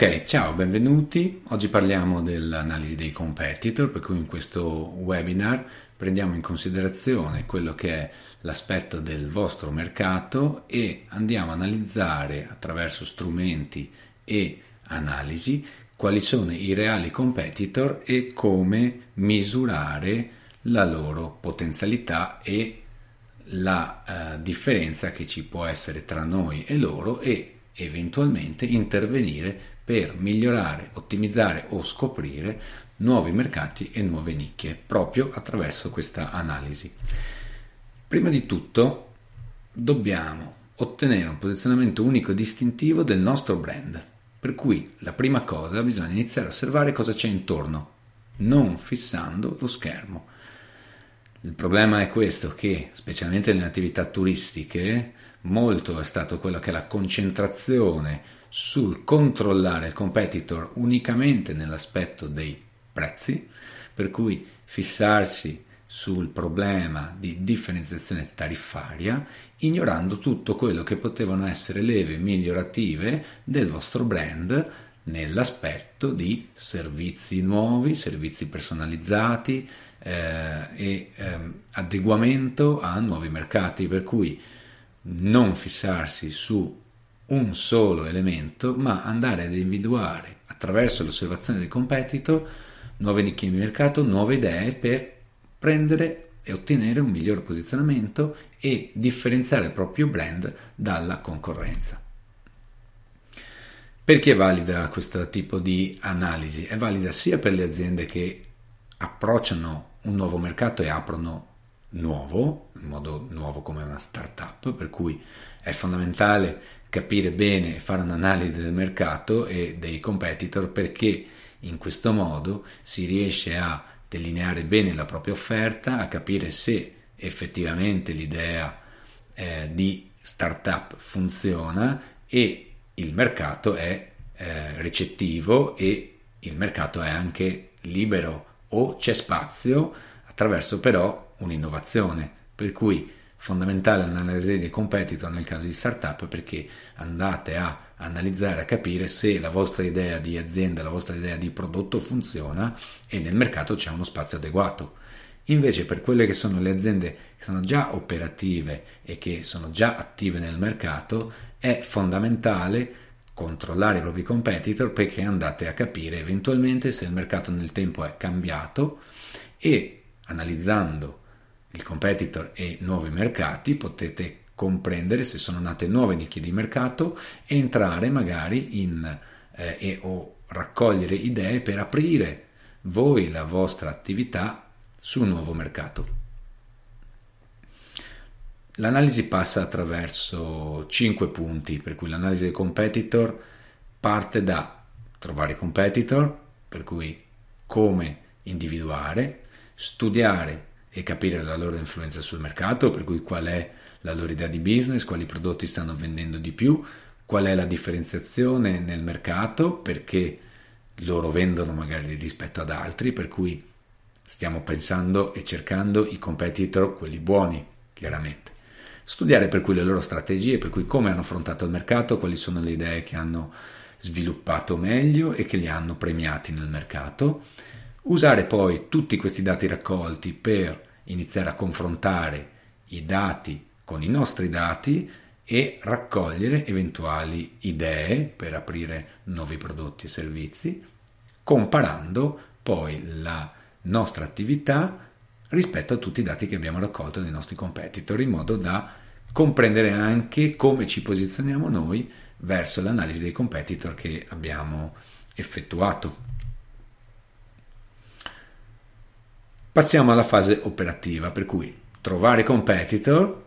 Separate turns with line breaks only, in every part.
Ok, ciao, benvenuti. Oggi parliamo dell'analisi dei competitor, per cui in questo webinar prendiamo in considerazione quello che è l'aspetto del vostro mercato e andiamo a analizzare attraverso strumenti e analisi quali sono i reali competitor e come misurare la loro potenzialità e la eh, differenza che ci può essere tra noi e loro e eventualmente intervenire per migliorare, ottimizzare o scoprire nuovi mercati e nuove nicchie proprio attraverso questa analisi. Prima di tutto dobbiamo ottenere un posizionamento unico e distintivo del nostro brand, per cui la prima cosa bisogna iniziare a osservare cosa c'è intorno, non fissando lo schermo. Il problema è questo che, specialmente nelle attività turistiche, molto è stato quello che è la concentrazione sul controllare il competitor unicamente nell'aspetto dei prezzi, per cui fissarsi sul problema di differenziazione tariffaria, ignorando tutto quello che potevano essere leve migliorative del vostro brand nell'aspetto di servizi nuovi, servizi personalizzati eh, e eh, adeguamento a nuovi mercati, per cui non fissarsi su un solo elemento, ma andare ad individuare attraverso l'osservazione del competitor nuove nicchie di mercato, nuove idee per prendere e ottenere un miglior posizionamento e differenziare il proprio brand dalla concorrenza. Perché è valida questo tipo di analisi? È valida sia per le aziende che approcciano un nuovo mercato e aprono nuovo, in modo nuovo come una startup, per cui è fondamentale capire bene e fare un'analisi del mercato e dei competitor perché in questo modo si riesce a delineare bene la propria offerta, a capire se effettivamente l'idea eh, di startup funziona e il mercato è eh, recettivo e il mercato è anche libero o c'è spazio attraverso però un'innovazione. Per cui fondamentale l'analisi dei competitor nel caso di startup perché andate a analizzare, a capire se la vostra idea di azienda, la vostra idea di prodotto funziona e nel mercato c'è uno spazio adeguato. Invece per quelle che sono le aziende che sono già operative e che sono già attive nel mercato è fondamentale controllare i propri competitor perché andate a capire eventualmente se il mercato nel tempo è cambiato e analizzando il competitor e nuovi mercati, potete comprendere se sono nate nuove nicchie di mercato, entrare magari in eh, e, o raccogliere idee per aprire voi la vostra attività su un nuovo mercato. L'analisi passa attraverso 5 punti, per cui l'analisi dei competitor parte da trovare i competitor, per cui come individuare, studiare e capire la loro influenza sul mercato, per cui qual è la loro idea di business, quali prodotti stanno vendendo di più, qual è la differenziazione nel mercato, perché loro vendono magari rispetto ad altri, per cui stiamo pensando e cercando i competitor, quelli buoni, chiaramente. Studiare per cui le loro strategie, per cui come hanno affrontato il mercato, quali sono le idee che hanno sviluppato meglio e che li hanno premiati nel mercato Usare poi tutti questi dati raccolti per iniziare a confrontare i dati con i nostri dati e raccogliere eventuali idee per aprire nuovi prodotti e servizi, comparando poi la nostra attività rispetto a tutti i dati che abbiamo raccolto dai nostri competitor, in modo da comprendere anche come ci posizioniamo noi verso l'analisi dei competitor che abbiamo effettuato. Passiamo alla fase operativa, per cui trovare competitor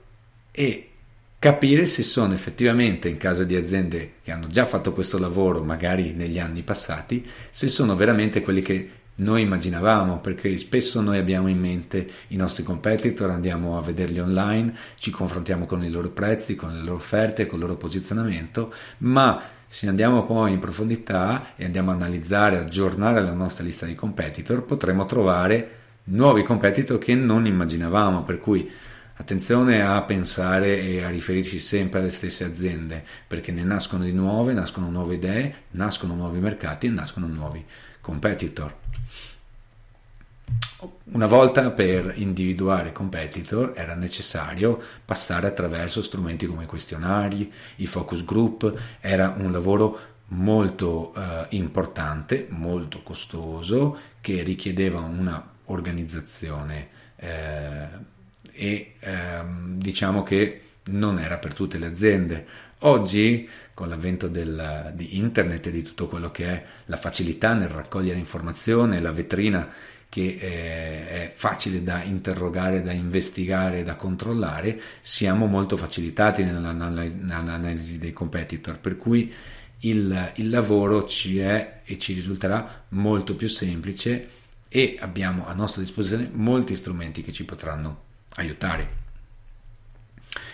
e capire se sono effettivamente, in caso di aziende che hanno già fatto questo lavoro, magari negli anni passati, se sono veramente quelli che noi immaginavamo, perché spesso noi abbiamo in mente i nostri competitor, andiamo a vederli online, ci confrontiamo con i loro prezzi, con le loro offerte, con il loro posizionamento, ma se andiamo poi in profondità e andiamo a analizzare, aggiornare la nostra lista di competitor, potremo trovare nuovi competitor che non immaginavamo, per cui Attenzione a pensare e a riferirci sempre alle stesse aziende, perché ne nascono di nuove, nascono nuove idee, nascono nuovi mercati e nascono nuovi competitor. Una volta per individuare competitor era necessario passare attraverso strumenti come i questionari, i focus group, era un lavoro molto eh, importante, molto costoso, che richiedeva una organizzazione eh, e ehm, diciamo che non era per tutte le aziende. Oggi, con l'avvento del, di internet e di tutto quello che è la facilità nel raccogliere informazione, la vetrina che è, è facile da interrogare, da investigare, da controllare, siamo molto facilitati nell'analisi dei competitor, per cui il, il lavoro ci è e ci risulterà molto più semplice e abbiamo a nostra disposizione molti strumenti che ci potranno aiutare.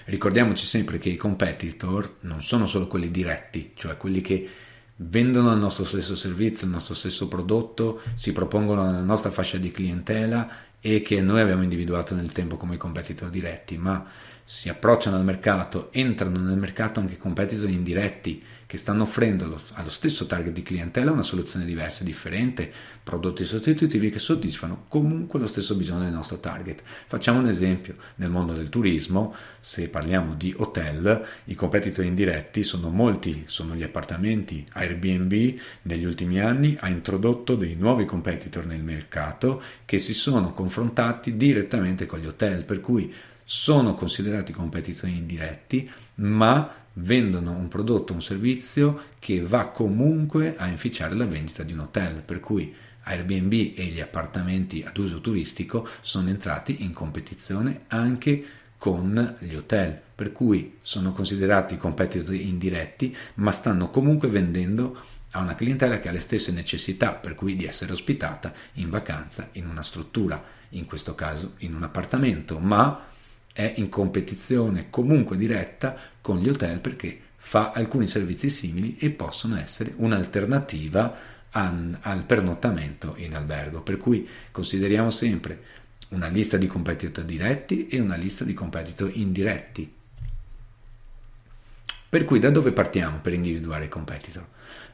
Ricordiamoci sempre che i competitor non sono solo quelli diretti, cioè quelli che vendono il nostro stesso servizio, il nostro stesso prodotto, si propongono nella nostra fascia di clientela e che noi abbiamo individuato nel tempo come competitor diretti, ma si approcciano al mercato, entrano nel mercato anche competitor indiretti che stanno offrendo allo stesso target di clientela una soluzione diversa, differente, prodotti sostitutivi che soddisfano comunque lo stesso bisogno del nostro target. Facciamo un esempio, nel mondo del turismo, se parliamo di hotel, i competitor indiretti sono molti, sono gli appartamenti. Airbnb negli ultimi anni ha introdotto dei nuovi competitor nel mercato che si sono confrontati direttamente con gli hotel, per cui sono considerati competitor indiretti, ma vendono un prodotto un servizio che va comunque a inficiare la vendita di un hotel, per cui Airbnb e gli appartamenti ad uso turistico sono entrati in competizione anche con gli hotel, per cui sono considerati competitor indiretti, ma stanno comunque vendendo a una clientela che ha le stesse necessità, per cui di essere ospitata in vacanza in una struttura, in questo caso in un appartamento, ma è in competizione comunque diretta con gli hotel perché fa alcuni servizi simili e possono essere un'alternativa al, al pernottamento in albergo. Per cui consideriamo sempre una lista di competitor diretti e una lista di competitor indiretti. Per cui da dove partiamo per individuare i competitor?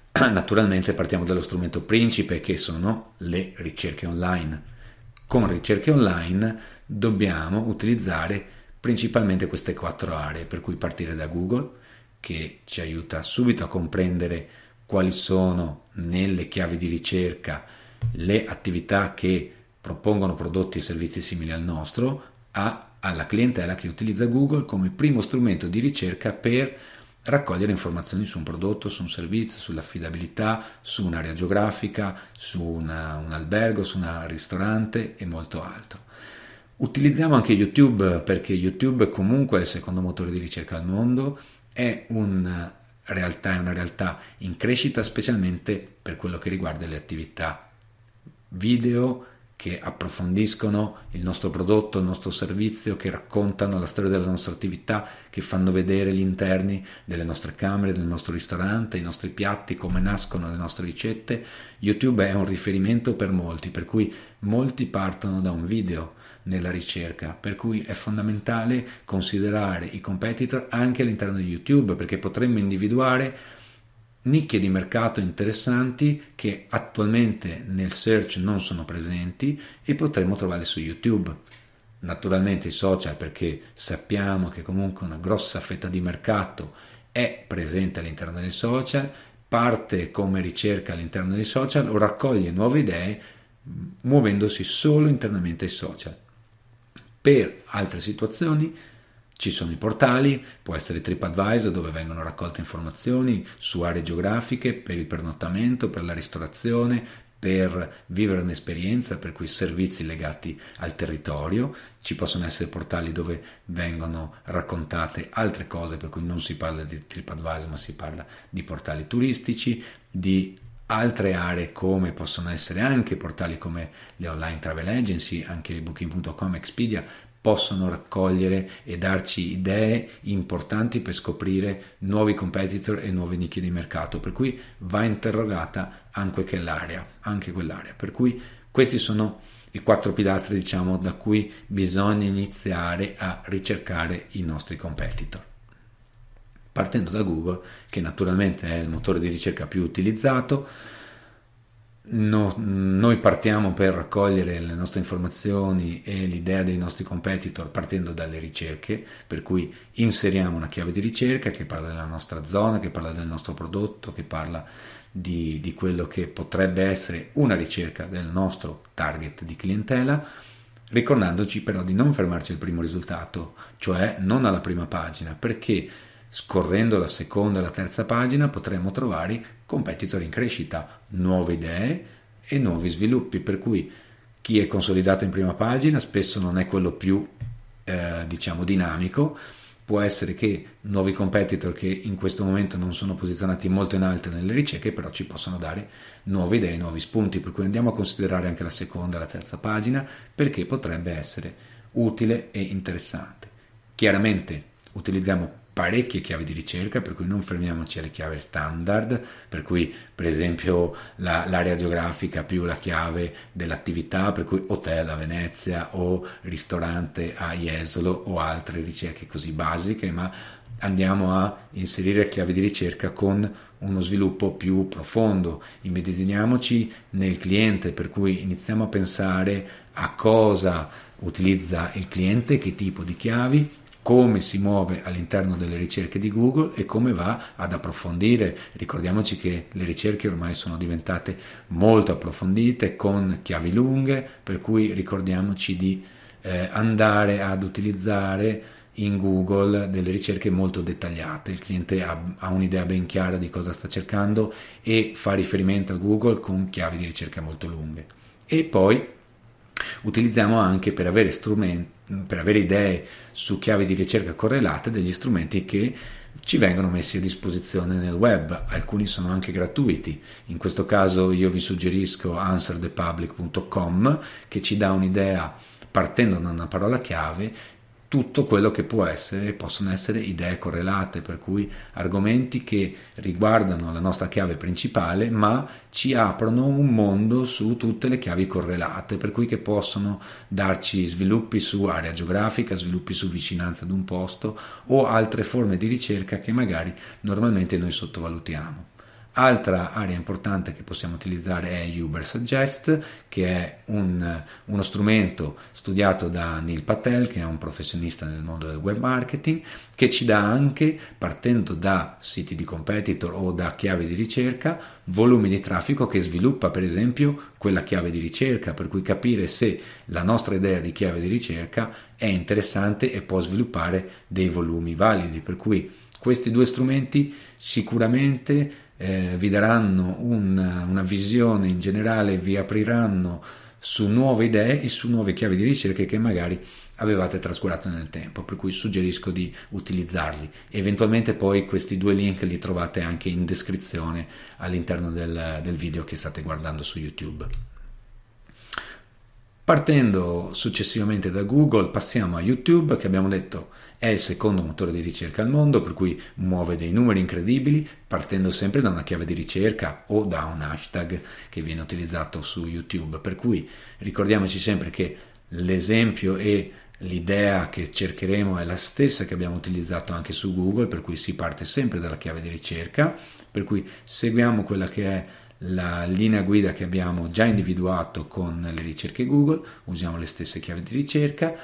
Naturalmente partiamo dallo strumento principe che sono le ricerche online. Con ricerche online dobbiamo utilizzare principalmente queste quattro aree, per cui partire da Google, che ci aiuta subito a comprendere quali sono nelle chiavi di ricerca le attività che propongono prodotti e servizi simili al nostro, a, alla clientela che utilizza Google come primo strumento di ricerca per raccogliere informazioni su un prodotto, su un servizio, sull'affidabilità, su un'area geografica, su una, un albergo, su un ristorante e molto altro. Utilizziamo anche YouTube perché YouTube comunque è il secondo motore di ricerca al mondo, è, un realtà, è una realtà in crescita specialmente per quello che riguarda le attività video che approfondiscono il nostro prodotto, il nostro servizio, che raccontano la storia della nostra attività, che fanno vedere gli interni delle nostre camere, del nostro ristorante, i nostri piatti, come nascono le nostre ricette. YouTube è un riferimento per molti, per cui molti partono da un video nella ricerca, per cui è fondamentale considerare i competitor anche all'interno di YouTube perché potremmo individuare nicchie di mercato interessanti che attualmente nel search non sono presenti e potremmo trovarle su YouTube. Naturalmente i social perché sappiamo che comunque una grossa fetta di mercato è presente all'interno dei social, parte come ricerca all'interno dei social o raccoglie nuove idee muovendosi solo internamente ai social. Per altre situazioni ci sono i portali, può essere TripAdvisor dove vengono raccolte informazioni su aree geografiche per il pernottamento, per la ristorazione, per vivere un'esperienza, per cui servizi legati al territorio. Ci possono essere portali dove vengono raccontate altre cose, per cui non si parla di TripAdvisor, ma si parla di portali turistici, di altre aree come possono essere anche portali come le online travel agency, anche booking.com, Expedia, possono raccogliere e darci idee importanti per scoprire nuovi competitor e nuove nicchie di mercato, per cui va interrogata anche quell'area, anche quell'area. Per cui questi sono i quattro pilastri diciamo da cui bisogna iniziare a ricercare i nostri competitor partendo da Google che naturalmente è il motore di ricerca più utilizzato No, noi partiamo per raccogliere le nostre informazioni e l'idea dei nostri competitor partendo dalle ricerche, per cui inseriamo una chiave di ricerca che parla della nostra zona, che parla del nostro prodotto, che parla di, di quello che potrebbe essere una ricerca del nostro target di clientela, ricordandoci però di non fermarci al primo risultato, cioè non alla prima pagina, perché Scorrendo la seconda e la terza pagina potremo trovare competitor in crescita, nuove idee e nuovi sviluppi, per cui chi è consolidato in prima pagina spesso non è quello più eh, diciamo dinamico, può essere che nuovi competitor che in questo momento non sono posizionati molto in alto nelle ricerche, però ci possono dare nuove idee, nuovi spunti, per cui andiamo a considerare anche la seconda e la terza pagina perché potrebbe essere utile e interessante. Chiaramente utilizziamo parecchie chiavi di ricerca, per cui non fermiamoci alle chiavi standard, per cui per esempio la, l'area geografica più la chiave dell'attività, per cui hotel a Venezia o ristorante a Jesolo o altre ricerche così basiche, ma andiamo a inserire chiavi di ricerca con uno sviluppo più profondo, immedesimiamoci nel cliente, per cui iniziamo a pensare a cosa utilizza il cliente, che tipo di chiavi come si muove all'interno delle ricerche di Google e come va ad approfondire. Ricordiamoci che le ricerche ormai sono diventate molto approfondite con chiavi lunghe, per cui ricordiamoci di eh, andare ad utilizzare in Google delle ricerche molto dettagliate. Il cliente ha, ha un'idea ben chiara di cosa sta cercando e fa riferimento a Google con chiavi di ricerca molto lunghe. E poi utilizziamo anche per avere strumenti per avere idee su chiavi di ricerca correlate degli strumenti che ci vengono messi a disposizione nel web, alcuni sono anche gratuiti, in questo caso io vi suggerisco answerthepublic.com che ci dà un'idea partendo da una parola chiave tutto quello che può essere, possono essere idee correlate, per cui argomenti che riguardano la nostra chiave principale, ma ci aprono un mondo su tutte le chiavi correlate, per cui che possono darci sviluppi su area geografica, sviluppi su vicinanza ad un posto o altre forme di ricerca che magari normalmente noi sottovalutiamo. Altra area importante che possiamo utilizzare è Uber Suggest, che è un, uno strumento studiato da Neil Patel, che è un professionista nel mondo del web marketing, che ci dà anche, partendo da siti di competitor o da chiavi di ricerca, volumi di traffico che sviluppa per esempio quella chiave di ricerca, per cui capire se la nostra idea di chiave di ricerca è interessante e può sviluppare dei volumi validi. Per cui questi due strumenti sicuramente eh, vi daranno una, una visione in generale, vi apriranno su nuove idee e su nuove chiavi di ricerca che magari avevate trascurato nel tempo, per cui suggerisco di utilizzarli. Eventualmente poi questi due link li trovate anche in descrizione all'interno del, del video che state guardando su YouTube. Partendo successivamente da Google passiamo a YouTube che abbiamo detto è il secondo motore di ricerca al mondo per cui muove dei numeri incredibili partendo sempre da una chiave di ricerca o da un hashtag che viene utilizzato su YouTube. Per cui ricordiamoci sempre che l'esempio e l'idea che cercheremo è la stessa che abbiamo utilizzato anche su Google per cui si parte sempre dalla chiave di ricerca. Per cui seguiamo quella che è la linea guida che abbiamo già individuato con le ricerche Google, usiamo le stesse chiavi di ricerca,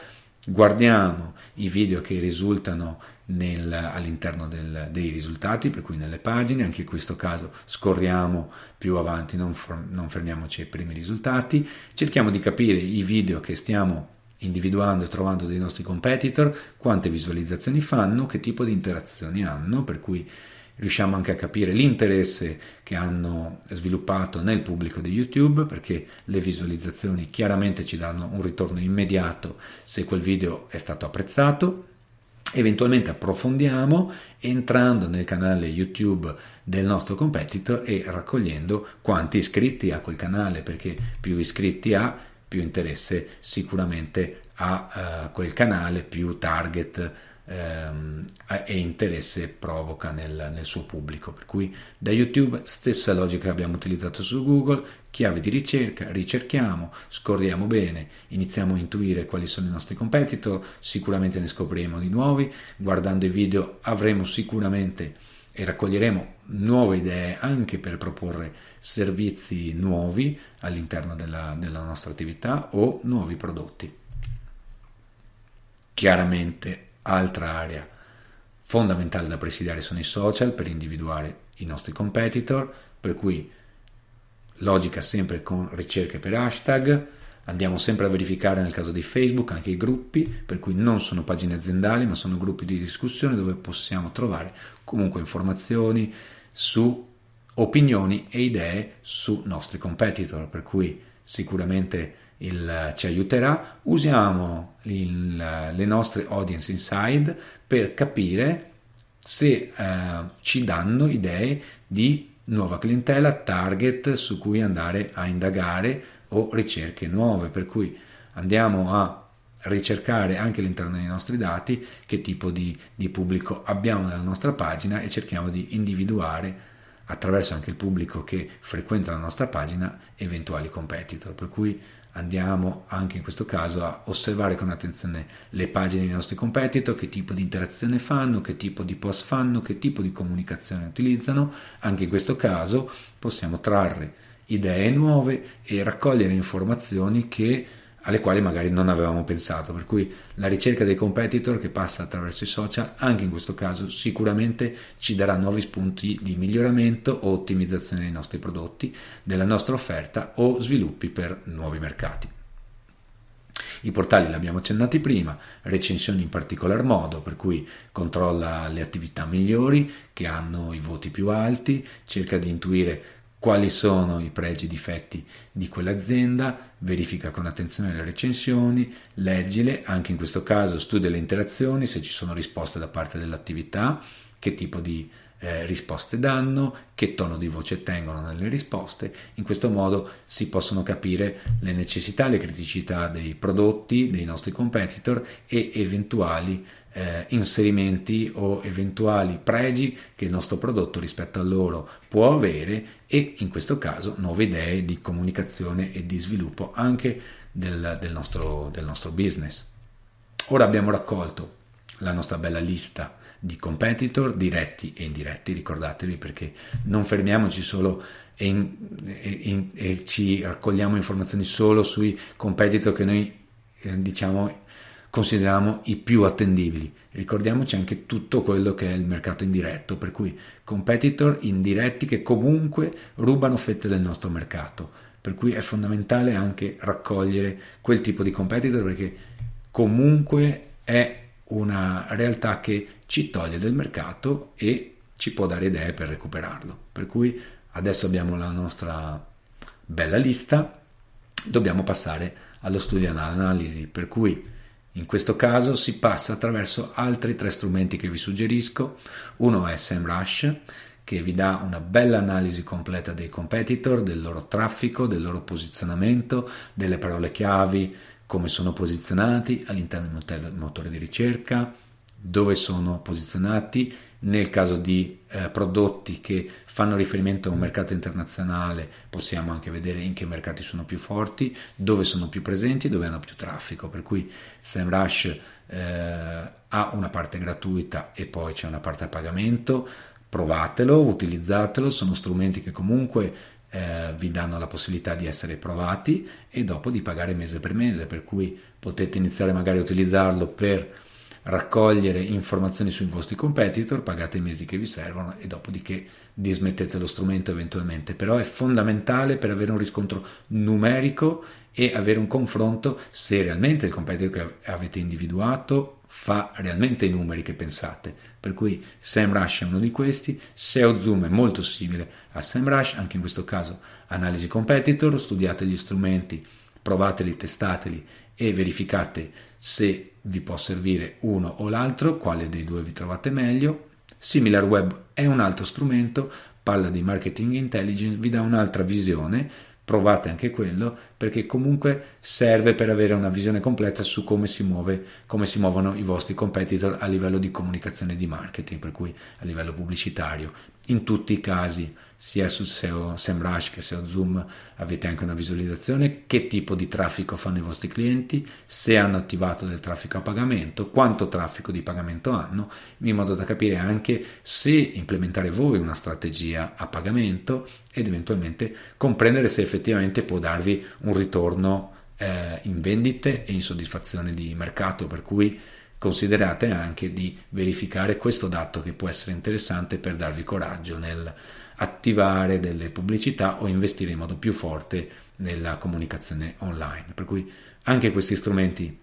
guardiamo i video che risultano nel, all'interno del, dei risultati, per cui nelle pagine, anche in questo caso scorriamo più avanti, non, non fermiamoci ai primi risultati, cerchiamo di capire i video che stiamo individuando e trovando dei nostri competitor, quante visualizzazioni fanno, che tipo di interazioni hanno, per cui riusciamo anche a capire l'interesse che hanno sviluppato nel pubblico di YouTube perché le visualizzazioni chiaramente ci danno un ritorno immediato se quel video è stato apprezzato. Eventualmente approfondiamo entrando nel canale YouTube del nostro competitor e raccogliendo quanti iscritti ha quel canale perché più iscritti ha più interesse sicuramente ha uh, quel canale, più target ehm, e interesse provoca nel, nel, suo pubblico. Per cui da YouTube stessa logica che abbiamo utilizzato su Google, chiave di ricerca, ricerchiamo, scorriamo bene, iniziamo a intuire quali sono i nostri competitor, sicuramente ne scopriremo di nuovi, guardando i video avremo sicuramente e raccoglieremo nuove idee anche per proporre servizi nuovi all'interno della, della nostra attività o nuovi prodotti. Chiaramente altra area fondamentale da presidiare sono i social per individuare i nostri competitor, per cui logica sempre con ricerche per hashtag, andiamo sempre a verificare nel caso di Facebook anche i gruppi, per cui non sono pagine aziendali ma sono gruppi di discussione dove possiamo trovare comunque informazioni su opinioni e idee su nostri competitor, per cui sicuramente il, ci aiuterà. Usiamo il, le nostre audience inside per capire se eh, ci danno idee di nuova clientela, target su cui andare a indagare o ricerche nuove, per cui andiamo a ricercare anche all'interno dei nostri dati che tipo di, di pubblico abbiamo nella nostra pagina e cerchiamo di individuare attraverso anche il pubblico che frequenta la nostra pagina eventuali competitor, per cui andiamo anche in questo caso a osservare con attenzione le pagine dei nostri competitor, che tipo di interazione fanno, che tipo di post fanno, che tipo di comunicazione utilizzano. Anche in questo caso possiamo trarre idee nuove e raccogliere informazioni che alle quali magari non avevamo pensato. Per cui la ricerca dei competitor che passa attraverso i social, anche in questo caso, sicuramente ci darà nuovi spunti di miglioramento o ottimizzazione dei nostri prodotti, della nostra offerta o sviluppi per nuovi mercati. I portali l'abbiamo accennati prima, recensioni in particolar modo, per cui controlla le attività migliori che hanno i voti più alti, cerca di intuire quali sono i pregi e i difetti di quell'azienda, verifica con attenzione le recensioni, leggile, anche in questo caso studia le interazioni, se ci sono risposte da parte dell'attività, che tipo di eh, risposte danno, che tono di voce tengono nelle risposte. In questo modo si possono capire le necessità, le criticità dei prodotti, dei nostri competitor e eventuali eh, inserimenti o eventuali pregi che il nostro prodotto rispetto a loro può avere e in questo caso nuove idee di comunicazione e di sviluppo anche del, del, nostro, del nostro business. Ora abbiamo raccolto la nostra bella lista di competitor diretti e indiretti, ricordatevi perché non fermiamoci solo e, in, e, in, e ci raccogliamo informazioni solo sui competitor che noi eh, diciamo consideriamo i più attendibili. Ricordiamoci anche tutto quello che è il mercato indiretto, per cui competitor indiretti che comunque rubano fette del nostro mercato. Per cui è fondamentale anche raccogliere quel tipo di competitor perché comunque è una realtà che ci toglie del mercato e ci può dare idee per recuperarlo. Per cui adesso abbiamo la nostra bella lista, dobbiamo passare allo studio analisi, per cui in questo caso si passa attraverso altri tre strumenti che vi suggerisco. Uno è SEMrush, che vi dà una bella analisi completa dei competitor, del loro traffico, del loro posizionamento, delle parole chiavi, come sono posizionati all'interno del motore di ricerca, dove sono posizionati, nel caso di eh, prodotti che fanno riferimento a un mercato internazionale possiamo anche vedere in che mercati sono più forti, dove sono più presenti, dove hanno più traffico, per cui SEMrush eh, ha una parte gratuita e poi c'è una parte a pagamento, provatelo, utilizzatelo, sono strumenti che comunque eh, vi danno la possibilità di essere provati e dopo di pagare mese per mese, per cui potete iniziare magari a utilizzarlo per raccogliere informazioni sui vostri competitor, pagate i mesi che vi servono e dopodiché dismettete lo strumento eventualmente. Però è fondamentale per avere un riscontro numerico e avere un confronto se realmente il competitor che avete individuato fa realmente i numeri che pensate. Per cui SEMrush è uno di questi, SEO Zoom è molto simile a SEMrush, anche in questo caso analisi competitor, studiate gli strumenti, provateli, testateli e verificate se vi può servire uno o l'altro, quale dei due vi trovate meglio. SimilarWeb è un altro strumento, parla di marketing intelligence, vi dà un'altra visione provate anche quello perché comunque serve per avere una visione completa su come si, muove, come si muovono i vostri competitor a livello di comunicazione di marketing, per cui a livello pubblicitario. In tutti i casi sia su SEO SEMrush che SEO Zoom avete anche una visualizzazione che tipo di traffico fanno i vostri clienti, se hanno attivato del traffico a pagamento, quanto traffico di pagamento hanno, in modo da capire anche se implementare voi una strategia a pagamento ed eventualmente comprendere se effettivamente può darvi un ritorno eh, in vendite e in soddisfazione di mercato, per cui considerate anche di verificare questo dato che può essere interessante per darvi coraggio nel attivare delle pubblicità o investire in modo più forte nella comunicazione online. Per cui anche questi strumenti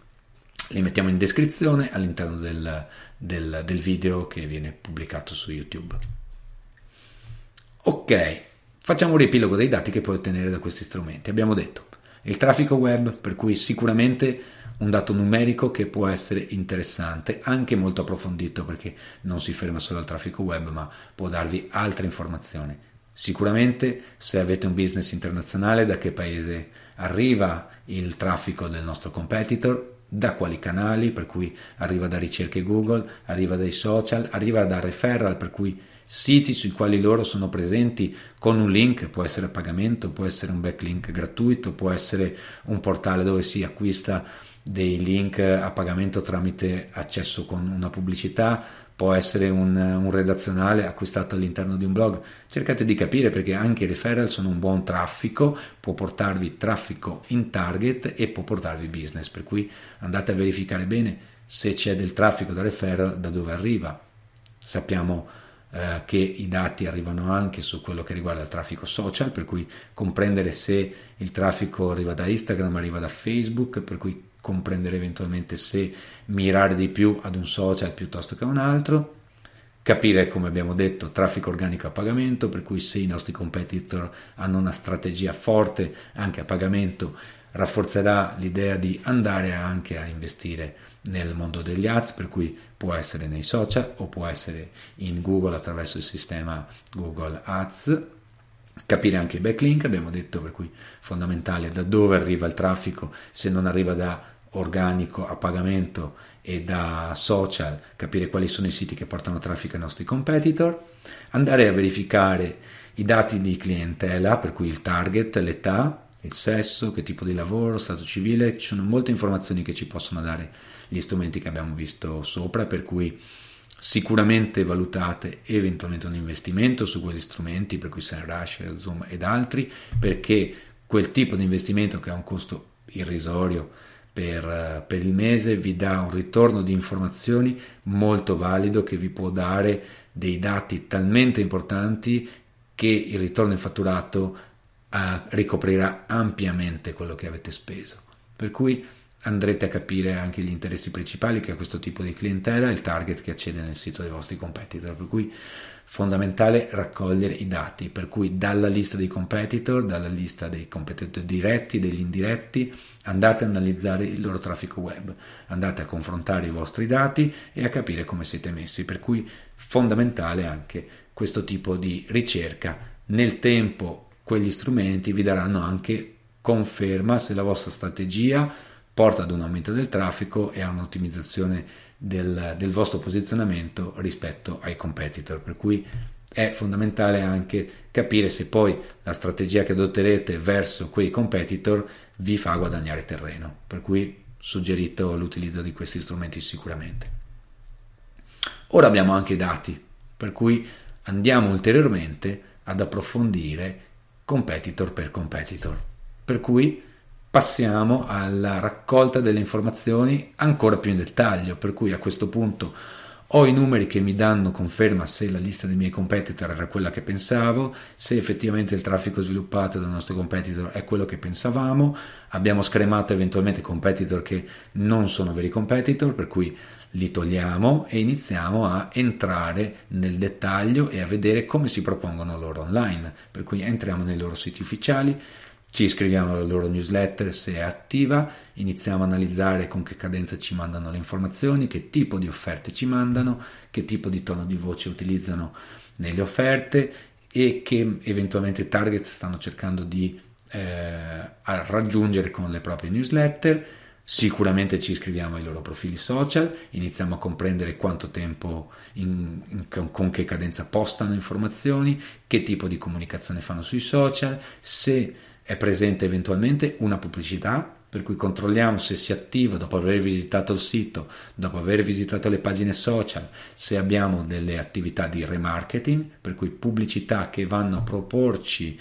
li mettiamo in descrizione all'interno del, del, del video che viene pubblicato su YouTube. Ok, facciamo un riepilogo dei dati che puoi ottenere da questi strumenti. Abbiamo detto il traffico web, per cui sicuramente un dato numerico che può essere interessante, anche molto approfondito perché non si ferma solo al traffico web, ma può darvi altre informazioni. Sicuramente se avete un business internazionale, da che paese arriva il traffico del nostro competitor, da quali canali, per cui arriva da ricerche Google, arriva dai social, arriva da referral, per cui siti sui quali loro sono presenti con un link, può essere a pagamento, può essere un backlink gratuito, può essere un portale dove si acquista dei link a pagamento tramite accesso con una pubblicità, può essere un, un, redazionale acquistato all'interno di un blog. Cercate di capire perché anche i referral sono un buon traffico, può portarvi traffico in target e può portarvi business, per cui andate a verificare bene se c'è del traffico da referral, da dove arriva. Sappiamo eh, che i dati arrivano anche su quello che riguarda il traffico social, per cui comprendere se il traffico arriva da Instagram, arriva da Facebook, per cui comprendere eventualmente se mirare di più ad un social piuttosto che a un altro, capire come abbiamo detto traffico organico a pagamento, per cui se i nostri competitor hanno una strategia forte anche a pagamento, rafforzerà l'idea di andare anche a investire nel mondo degli ads, per cui può essere nei social o può essere in Google attraverso il sistema Google Ads. Capire anche i backlink, abbiamo detto per cui fondamentale da dove arriva il traffico, se non arriva da organico a pagamento e da social capire quali sono i siti che portano traffico ai nostri competitor, andare a verificare i dati di clientela, per cui il target, l'età, il sesso, che tipo di lavoro, stato civile, ci sono molte informazioni che ci possono dare gli strumenti che abbiamo visto sopra, per cui sicuramente valutate eventualmente un investimento su quegli strumenti, per cui SEMrush, Zoom ed altri, perché quel tipo di investimento che ha un costo irrisorio per, per, il mese vi dà un ritorno di informazioni molto valido che vi può dare dei dati talmente importanti che il ritorno in fatturato uh, ricoprirà ampiamente quello che avete speso. Per cui andrete a capire anche gli interessi principali che ha questo tipo di clientela, il target che accede nel sito dei vostri competitor. Per cui fondamentale raccogliere i dati, per cui dalla lista dei competitor, dalla lista dei competitor diretti, degli indiretti, andate a analizzare il loro traffico web, andate a confrontare i vostri dati e a capire come siete messi, per cui fondamentale anche questo tipo di ricerca. Nel tempo quegli strumenti vi daranno anche conferma se la vostra strategia porta ad un aumento del traffico e a un'ottimizzazione del, del vostro posizionamento rispetto ai competitor, per cui è fondamentale anche capire se poi la strategia che adotterete verso quei competitor vi fa guadagnare terreno, per cui suggerito l'utilizzo di questi strumenti sicuramente. Ora abbiamo anche i dati, per cui andiamo ulteriormente ad approfondire competitor per competitor, per cui passiamo alla raccolta delle informazioni ancora più in dettaglio, per cui a questo punto ho i numeri che mi danno conferma se la lista dei miei competitor era quella che pensavo, se effettivamente il traffico sviluppato dal nostro competitor è quello che pensavamo, abbiamo scremato eventualmente competitor che non sono veri competitor, per cui li togliamo e iniziamo a entrare nel dettaglio e a vedere come si propongono loro online, per cui entriamo nei loro siti ufficiali, ci iscriviamo alla loro newsletter se è attiva, iniziamo a analizzare con che cadenza ci mandano le informazioni, che tipo di offerte ci mandano, che tipo di tono di voce utilizzano nelle offerte e che eventualmente target stanno cercando di eh, raggiungere con le proprie newsletter. Sicuramente ci iscriviamo ai loro profili social, iniziamo a comprendere quanto tempo, in, in, con che cadenza postano informazioni, che tipo di comunicazione fanno sui social, se è presente eventualmente una pubblicità, per cui controlliamo se si attiva dopo aver visitato il sito, dopo aver visitato le pagine social, se abbiamo delle attività di remarketing, per cui pubblicità che vanno a proporci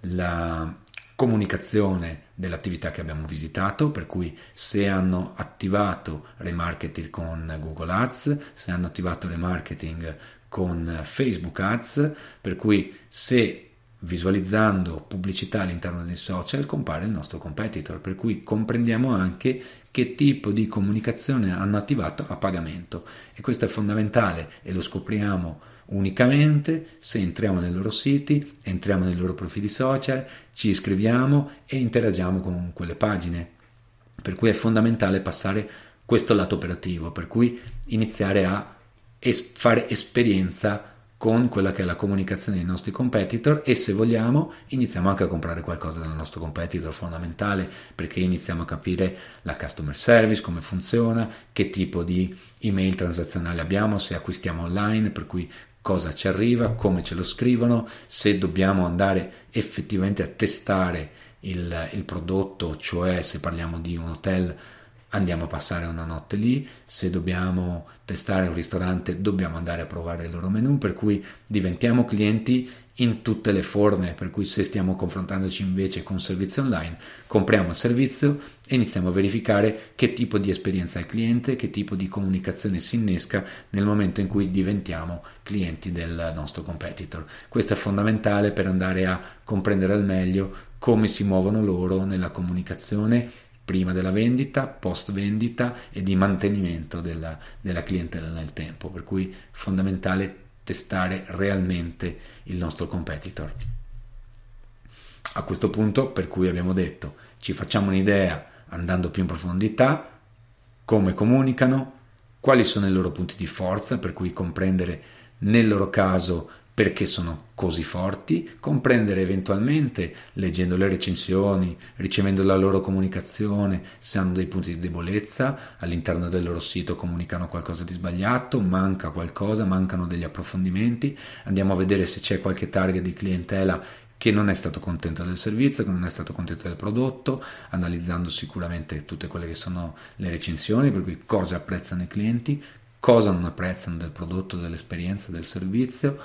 la comunicazione dell'attività che abbiamo visitato, per cui se hanno attivato remarketing con Google Ads, se hanno attivato remarketing con Facebook Ads, per cui se visualizzando pubblicità all'interno dei social compare il nostro competitor, per cui comprendiamo anche che tipo di comunicazione hanno attivato a pagamento e questo è fondamentale e lo scopriamo unicamente se entriamo nei loro siti, entriamo nei loro profili social, ci iscriviamo e interagiamo con quelle pagine. Per cui è fondamentale passare questo lato operativo, per cui iniziare a es- fare esperienza con quella che è la comunicazione dei nostri competitor e se vogliamo iniziamo anche a comprare qualcosa dal nostro competitor fondamentale perché iniziamo a capire la customer service, come funziona, che tipo di email transazionale abbiamo, se acquistiamo online, per cui cosa ci arriva, come ce lo scrivono, se dobbiamo andare effettivamente a testare il, il prodotto, cioè se parliamo di un hotel andiamo a passare una notte lì, se dobbiamo testare un ristorante dobbiamo andare a provare il loro menu, per cui diventiamo clienti in tutte le forme, per cui se stiamo confrontandoci invece con servizi online, compriamo il servizio e iniziamo a verificare che tipo di esperienza è il cliente, che tipo di comunicazione si innesca nel momento in cui diventiamo clienti del nostro competitor. Questo è fondamentale per andare a comprendere al meglio come si muovono loro nella comunicazione prima della vendita, post vendita e di mantenimento della, della clientela nel tempo, per cui fondamentale testare realmente il nostro competitor. A questo punto, per cui abbiamo detto, ci facciamo un'idea andando più in profondità, come comunicano, quali sono i loro punti di forza, per cui comprendere nel loro caso perché sono così forti, comprendere eventualmente, leggendo le recensioni, ricevendo la loro comunicazione, se hanno dei punti di debolezza, all'interno del loro sito comunicano qualcosa di sbagliato, manca qualcosa, mancano degli approfondimenti, andiamo a vedere se c'è qualche target di clientela che non è stato contento del servizio, che non è stato contento del prodotto, analizzando sicuramente tutte quelle che sono le recensioni, per cui cosa apprezzano i clienti, cosa non apprezzano del prodotto, dell'esperienza, del servizio,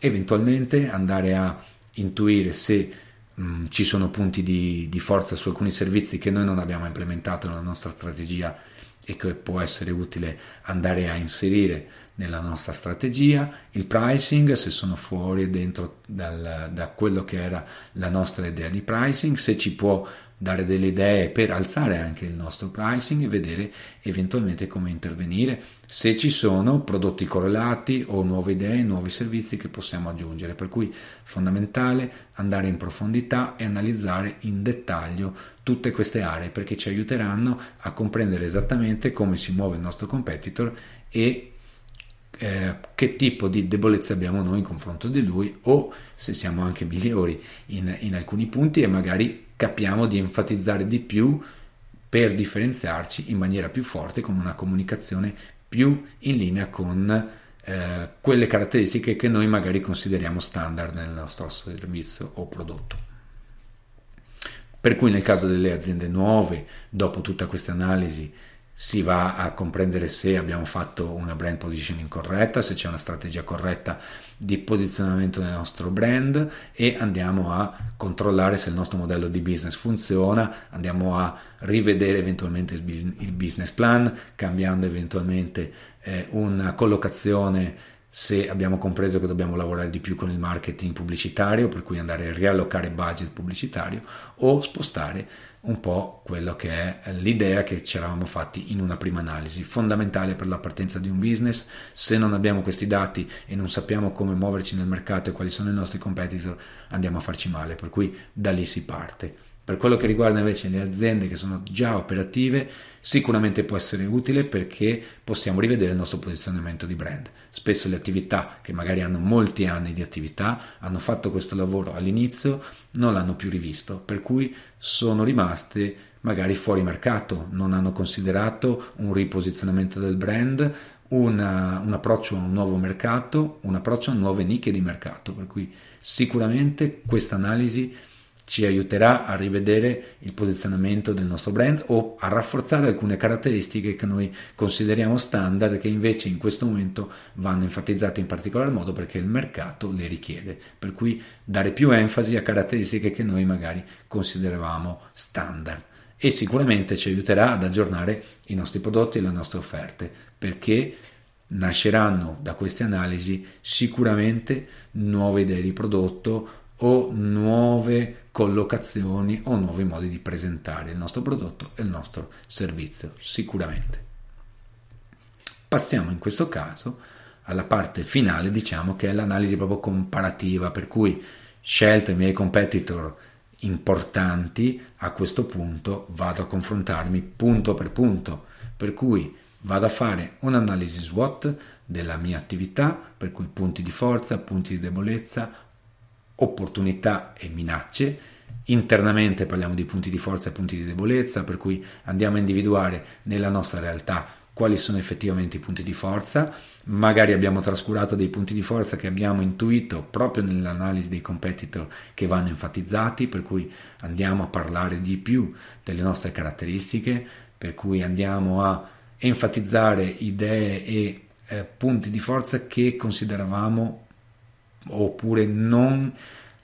eventualmente andare a intuire se mh, mm, ci sono punti di, di, forza su alcuni servizi che noi non abbiamo implementato nella nostra strategia e che può essere utile andare a inserire nella nostra strategia, il pricing se sono fuori dentro dal, da quello che era la nostra idea di pricing, se ci può dare delle idee per alzare anche il nostro pricing e vedere eventualmente come intervenire se ci sono prodotti correlati o nuove idee, nuovi servizi che possiamo aggiungere. Per cui è fondamentale andare in profondità e analizzare in dettaglio tutte queste aree perché ci aiuteranno a comprendere esattamente come si muove il nostro competitor e eh, che tipo di debolezza abbiamo noi in confronto di lui o se siamo anche migliori in, in alcuni punti e magari capiamo di enfatizzare di più per differenziarci in maniera più forte con una comunicazione più in linea con eh, quelle caratteristiche che noi magari consideriamo standard nel nostro servizio o prodotto. Per cui nel caso delle aziende nuove, dopo tutta questa analisi, si va a comprendere se abbiamo fatto una brand positioning corretta, se c'è una strategia corretta di posizionamento del nostro brand e andiamo a controllare se il nostro modello di business funziona, andiamo a rivedere eventualmente il business plan, cambiando eventualmente eh, una collocazione se abbiamo compreso che dobbiamo lavorare di più con il marketing pubblicitario, per cui andare a riallocare budget pubblicitario o spostare un po' quello che è l'idea che ci eravamo fatti in una prima analisi, fondamentale per la partenza di un business. Se non abbiamo questi dati e non sappiamo come muoverci nel mercato e quali sono i nostri competitor, andiamo a farci male, per cui da lì si parte. Per quello che riguarda invece le aziende che sono già operative, sicuramente può essere utile perché possiamo rivedere il nostro posizionamento di brand. Spesso le attività che magari hanno molti anni di attività hanno fatto questo lavoro all'inizio, non l'hanno più rivisto, per cui sono rimaste magari fuori mercato, non hanno considerato un riposizionamento del brand, una, un approccio a un nuovo mercato, un approccio a nuove nicchie di mercato, per cui sicuramente questa analisi ci aiuterà a rivedere il posizionamento del nostro brand o a rafforzare alcune caratteristiche che noi consideriamo standard che invece in questo momento vanno enfatizzate in particolar modo perché il mercato le richiede, per cui dare più enfasi a caratteristiche che noi magari consideravamo standard. E sicuramente ci aiuterà ad aggiornare i nostri prodotti e le nostre offerte perché nasceranno da queste analisi sicuramente nuove idee di prodotto o nuove collocazioni o nuovi modi di presentare il nostro prodotto e il nostro servizio, sicuramente. Passiamo in questo caso alla parte finale, diciamo che è l'analisi proprio comparativa, per cui scelto i miei competitor importanti, a questo punto vado a confrontarmi punto per punto, per cui vado a fare un'analisi SWOT della mia attività, per cui punti di forza, punti di debolezza, opportunità e minacce. Internamente parliamo di punti di forza e punti di debolezza, per cui andiamo a individuare nella nostra realtà quali sono effettivamente i punti di forza. Magari abbiamo trascurato dei punti di forza che abbiamo intuito proprio nell'analisi dei competitor che vanno enfatizzati, per cui andiamo a parlare di più delle nostre caratteristiche, per cui andiamo a enfatizzare idee e eh, punti di forza che consideravamo oppure non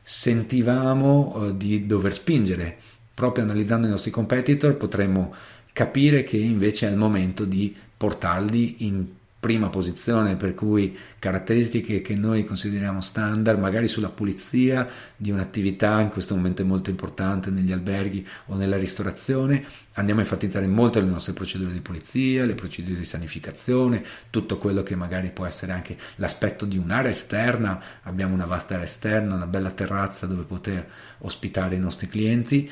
sentivamo eh, di dover spingere. Proprio analizzando i nostri competitor potremmo capire che invece è il momento di portarli in prima posizione, per cui caratteristiche che noi consideriamo standard, magari sulla pulizia di un'attività, in questo momento è molto importante negli alberghi o nella ristorazione, andiamo a enfatizzare molto le nostre procedure di pulizia, le procedure di sanificazione, tutto quello che magari può essere anche l'aspetto di un'area esterna, abbiamo una vasta area esterna, una bella terrazza dove poter ospitare i nostri clienti,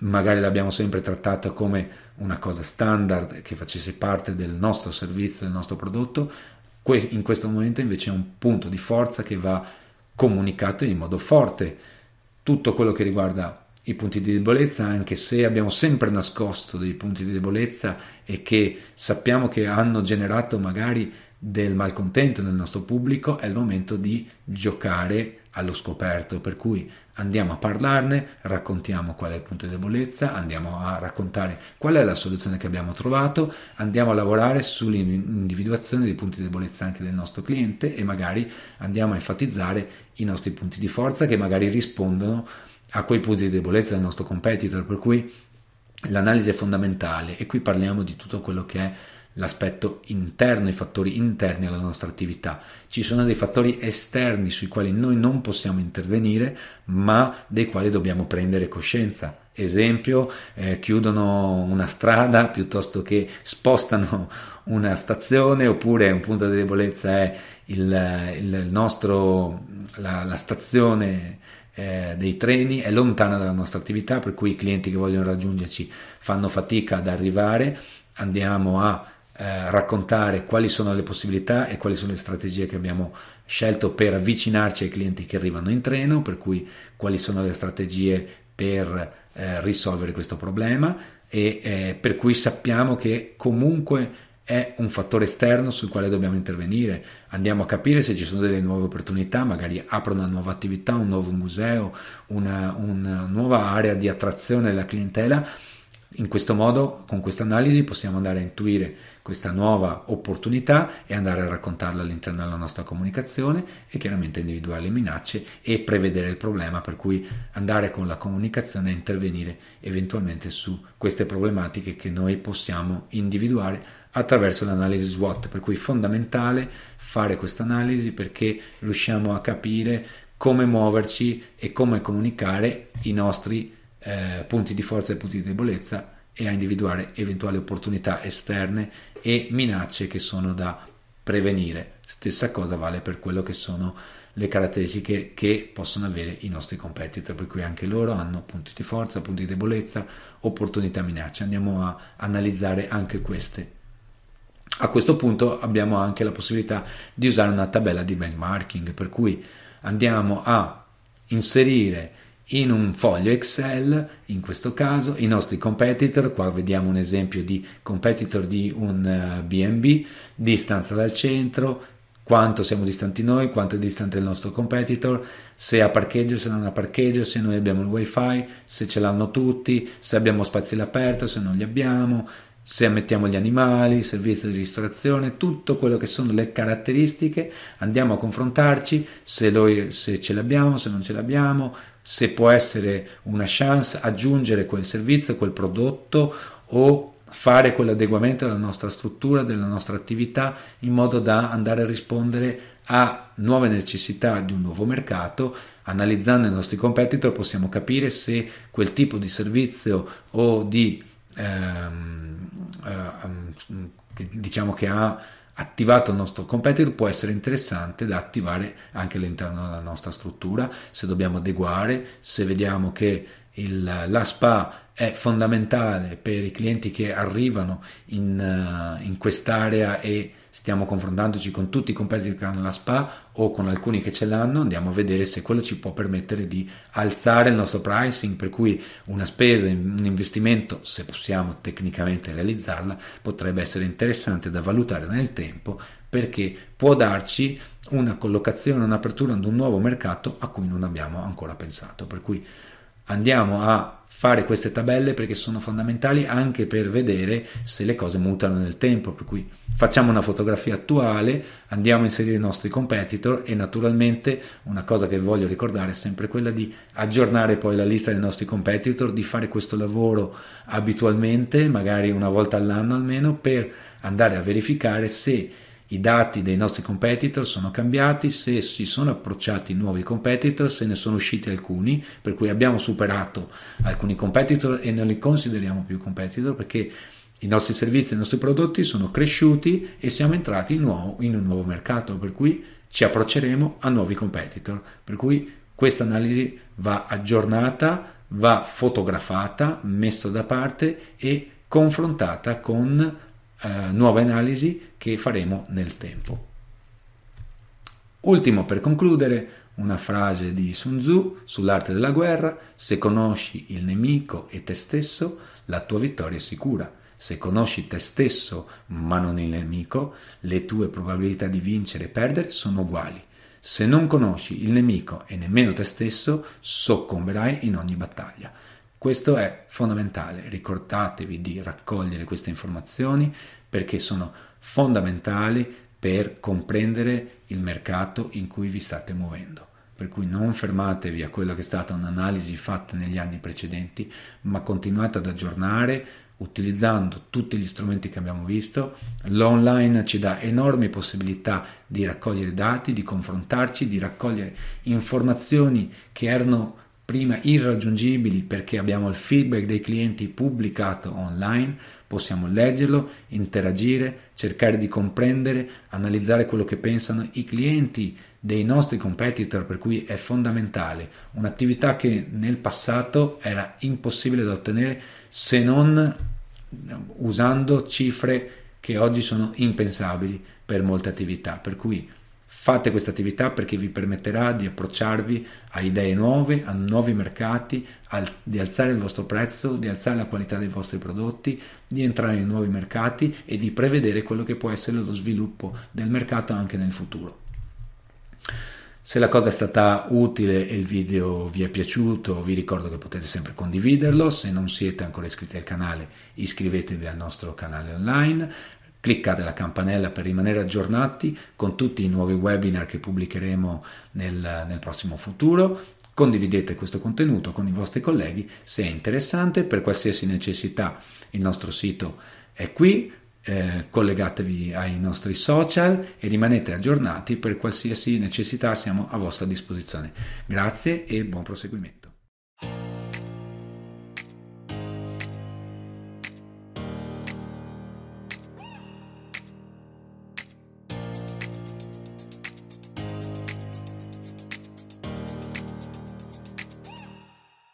magari l'abbiamo sempre trattata come una cosa standard che facesse parte del nostro servizio, del nostro prodotto, in questo momento invece è un punto di forza che va comunicato in modo forte. Tutto quello che riguarda i punti di debolezza, anche se abbiamo sempre nascosto dei punti di debolezza e che sappiamo che hanno generato magari del malcontento nel nostro pubblico, è il momento di giocare allo scoperto, per cui andiamo a parlarne, raccontiamo qual è il punto di debolezza, andiamo a raccontare qual è la soluzione che abbiamo trovato, andiamo a lavorare sull'individuazione dei punti di debolezza anche del nostro cliente e magari andiamo a enfatizzare i nostri punti di forza che magari rispondono a quei punti di debolezza del nostro competitor, per cui l'analisi è fondamentale. E qui parliamo di tutto quello che è l'aspetto interno, i fattori interni alla nostra attività. Ci sono dei fattori esterni sui quali noi non possiamo intervenire, ma dei quali dobbiamo prendere coscienza. Esempio, eh, chiudono una strada piuttosto che spostano una stazione, oppure un punto di debolezza è il, il nostro, la, la stazione eh, dei treni è lontana dalla nostra attività, per cui i clienti che vogliono raggiungerci fanno fatica ad arrivare. Andiamo a eh, raccontare quali sono le possibilità e quali sono le strategie che abbiamo scelto per avvicinarci ai clienti che arrivano in treno, per cui quali sono le strategie per eh, risolvere questo problema e eh, per cui sappiamo che comunque è un fattore esterno sul quale dobbiamo intervenire. Andiamo a capire se ci sono delle nuove opportunità, magari apro una nuova attività, un nuovo museo, una, una nuova area di attrazione della clientela in questo modo, con questa analisi, possiamo andare a intuire questa nuova opportunità e andare a raccontarla all'interno della nostra comunicazione e chiaramente individuare le minacce e prevedere il problema, per cui andare con la comunicazione a intervenire eventualmente su queste problematiche che noi possiamo individuare attraverso l'analisi SWOT, per cui è fondamentale fare questa analisi perché riusciamo a capire come muoverci e come comunicare i nostri eh, punti di forza e punti di debolezza e a individuare eventuali opportunità esterne e minacce che sono da prevenire. Stessa cosa vale per quello che sono le caratteristiche che possono avere i nostri competitor, per cui anche loro hanno punti di forza, punti di debolezza, opportunità, minacce. Andiamo a analizzare anche queste. A questo punto abbiamo anche la possibilità di usare una tabella di benchmarking, per cui andiamo a inserire in un foglio Excel, in questo caso, i nostri competitor, qua vediamo un esempio di competitor di un BNB, eh, distanza dal centro, quanto siamo distanti noi, quanto è distante il nostro competitor, se ha parcheggio, se non ha parcheggio, se noi abbiamo il wifi, se ce l'hanno tutti, se abbiamo spazi all'aperto, se non li abbiamo, se ammettiamo gli animali, servizi di ristorazione, tutto quello che sono le caratteristiche, andiamo a confrontarci se, noi, se ce l'abbiamo, se non ce l'abbiamo, se può essere una chance aggiungere quel servizio, quel prodotto o fare quell'adeguamento della nostra struttura, della nostra attività in modo da andare a rispondere a nuove necessità di un nuovo mercato. Analizzando i nostri competitor possiamo capire se quel tipo di servizio o di ehm, ehm, diciamo che ha attivato il nostro competitor può essere interessante da attivare anche all'interno della nostra struttura. Se dobbiamo adeguare se vediamo che il, la SPA è fondamentale per i clienti che arrivano in, uh, in quest'area e stiamo confrontandoci con tutti i competitor che hanno la SPA o con alcuni che ce l'hanno, andiamo a vedere se quello ci può permettere di alzare il nostro pricing, per cui una spesa, un investimento, se possiamo tecnicamente realizzarla, potrebbe essere interessante da valutare nel tempo perché può darci una collocazione, un'apertura ad un nuovo mercato a cui non abbiamo ancora pensato. Per cui andiamo a fare queste tabelle perché sono fondamentali anche per vedere se le cose mutano nel tempo, per cui facciamo una fotografia attuale, andiamo a inserire i nostri competitor e naturalmente una cosa che voglio ricordare è sempre quella di aggiornare poi la lista dei nostri competitor, di fare questo lavoro abitualmente, magari una volta all'anno almeno, per andare a verificare se i dati dei nostri competitor sono cambiati, se si sono approcciati nuovi competitor, se ne sono usciti alcuni, per cui abbiamo superato alcuni competitor e non li consideriamo più competitor perché i nostri servizi i nostri prodotti sono cresciuti e siamo entrati in, nuovo, in un nuovo mercato, per cui ci approcceremo a nuovi competitor. Per cui questa analisi va aggiornata, va fotografata, messa da parte e confrontata con eh, nuove analisi che faremo nel tempo. Ultimo per concludere, una frase di Sun Tzu sull'arte della guerra, se conosci il nemico e te stesso, la tua vittoria è sicura. Se conosci te stesso ma non il nemico, le tue probabilità di vincere e perdere sono uguali. Se non conosci il nemico e nemmeno te stesso, soccomberai in ogni battaglia. Questo è fondamentale, ricordatevi di raccogliere queste informazioni perché sono fondamentali per comprendere il mercato in cui vi state muovendo. Per cui non fermatevi a quello che è stata un'analisi fatta negli anni precedenti, ma continuate ad aggiornare utilizzando tutti gli strumenti che abbiamo visto. L'online ci dà enormi possibilità di raccogliere dati, di confrontarci, di raccogliere informazioni che erano prima irraggiungibili perché abbiamo il feedback dei clienti pubblicato online, possiamo leggerlo, interagire, cercare di comprendere, analizzare quello che pensano i clienti dei nostri competitor, per cui è fondamentale, un'attività che nel passato era impossibile da ottenere se non usando cifre che oggi sono impensabili per molte attività, per cui Fate questa attività perché vi permetterà di approcciarvi a idee nuove, a nuovi mercati, di alzare il vostro prezzo, di alzare la qualità dei vostri prodotti, di entrare in nuovi mercati e di prevedere quello che può essere lo sviluppo del mercato anche nel futuro. Se la cosa è stata utile e il video vi è piaciuto, vi ricordo che potete sempre condividerlo. Se non siete ancora iscritti al canale, iscrivetevi al nostro canale online. Cliccate la campanella per rimanere aggiornati con tutti i nuovi webinar che pubblicheremo nel, nel prossimo futuro. Condividete questo contenuto con i vostri colleghi se è interessante. Per qualsiasi necessità il nostro sito è qui. Eh, collegatevi ai nostri social e rimanete aggiornati per qualsiasi necessità siamo a vostra disposizione. Grazie e buon proseguimento.